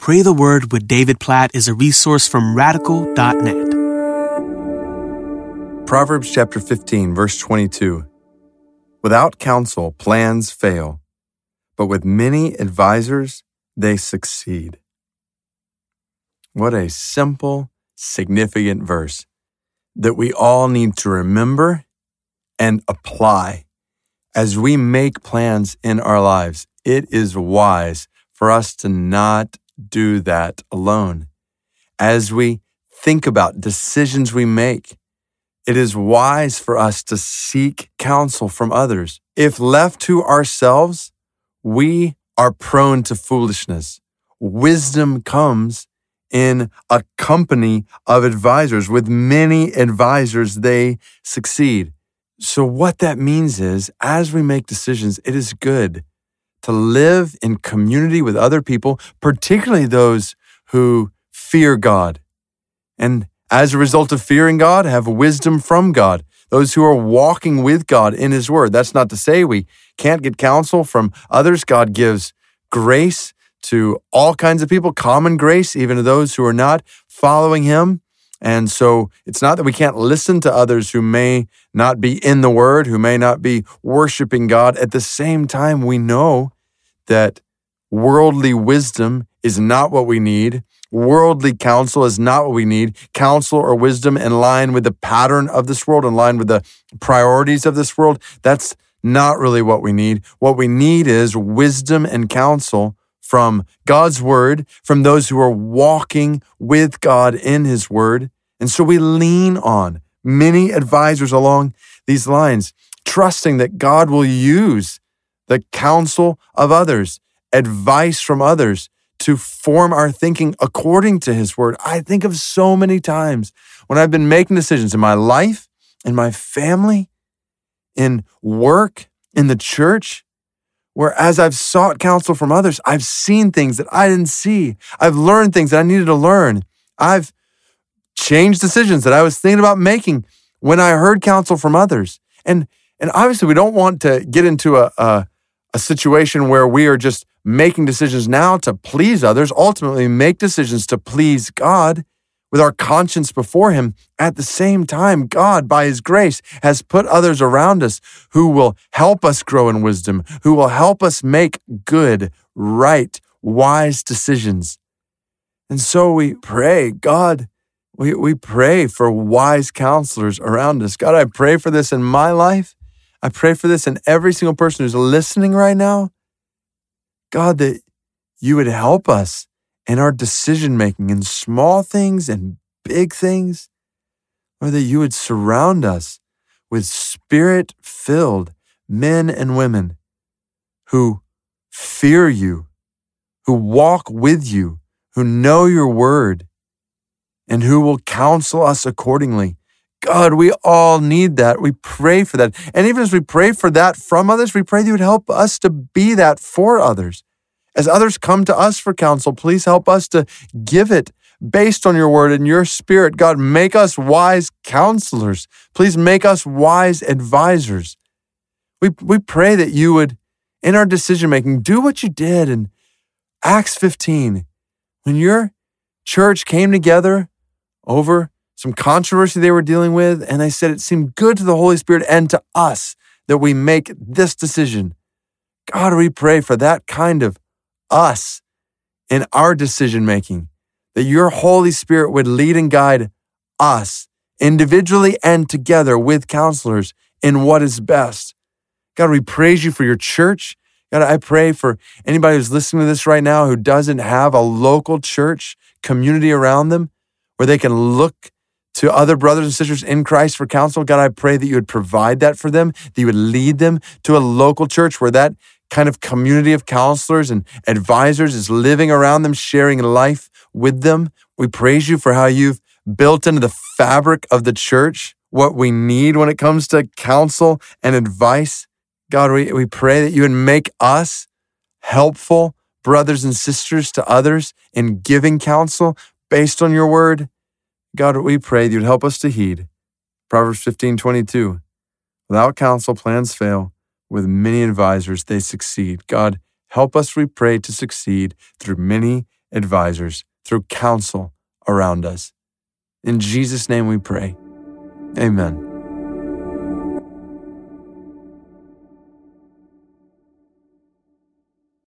Pray the Word with David Platt is a resource from radical.net. Proverbs chapter 15, verse 22. Without counsel, plans fail, but with many advisers, they succeed. What a simple, significant verse that we all need to remember and apply as we make plans in our lives. It is wise for us to not do that alone. As we think about decisions we make, it is wise for us to seek counsel from others. If left to ourselves, we are prone to foolishness. Wisdom comes in a company of advisors. With many advisors, they succeed. So, what that means is, as we make decisions, it is good to live in community with other people, particularly those who fear God. And as a result of fearing God, have wisdom from God. Those who are walking with God in His Word. That's not to say we can't get counsel from others. God gives grace to all kinds of people, common grace, even to those who are not following Him. And so it's not that we can't listen to others who may not be in the Word, who may not be worshiping God. At the same time, we know that worldly wisdom is not what we need. Worldly counsel is not what we need. Counsel or wisdom in line with the pattern of this world, in line with the priorities of this world, that's not really what we need. What we need is wisdom and counsel from God's word, from those who are walking with God in his word. And so we lean on many advisors along these lines, trusting that God will use the counsel of others, advice from others to form our thinking according to his word. I think of so many times when I've been making decisions in my life, in my family, in work, in the church, where as I've sought counsel from others, I've seen things that I didn't see. I've learned things that I needed to learn. I've changed decisions that I was thinking about making when I heard counsel from others. And and obviously we don't want to get into a, a, a situation where we are just making decisions now to please others, ultimately make decisions to please God with our conscience before Him. At the same time, God, by His grace, has put others around us who will help us grow in wisdom, who will help us make good, right, wise decisions. And so we pray, God, we, we pray for wise counselors around us. God, I pray for this in my life. I pray for this in every single person who's listening right now. God, that you would help us in our decision making in small things and big things, or that you would surround us with spirit filled men and women who fear you, who walk with you, who know your word, and who will counsel us accordingly. God, we all need that. We pray for that. And even as we pray for that from others, we pray that you would help us to be that for others. As others come to us for counsel, please help us to give it based on your word and your spirit. God, make us wise counselors. Please make us wise advisors. We, we pray that you would, in our decision making, do what you did in Acts 15 when your church came together over some controversy they were dealing with, and they said it seemed good to the Holy Spirit and to us that we make this decision. God, we pray for that kind of us in our decision making, that your Holy Spirit would lead and guide us individually and together with counselors in what is best. God, we praise you for your church. God, I pray for anybody who's listening to this right now who doesn't have a local church community around them where they can look to other brothers and sisters in Christ for counsel. God, I pray that you would provide that for them, that you would lead them to a local church where that kind of community of counselors and advisors is living around them, sharing life with them. We praise you for how you've built into the fabric of the church what we need when it comes to counsel and advice. God, we, we pray that you would make us helpful brothers and sisters to others in giving counsel based on your word. God, we pray that you'd help us to heed. Proverbs 15, 22. Without counsel, plans fail with many advisors, they succeed. God, help us, we pray, to succeed through many advisors, through counsel around us. In Jesus' name we pray. Amen.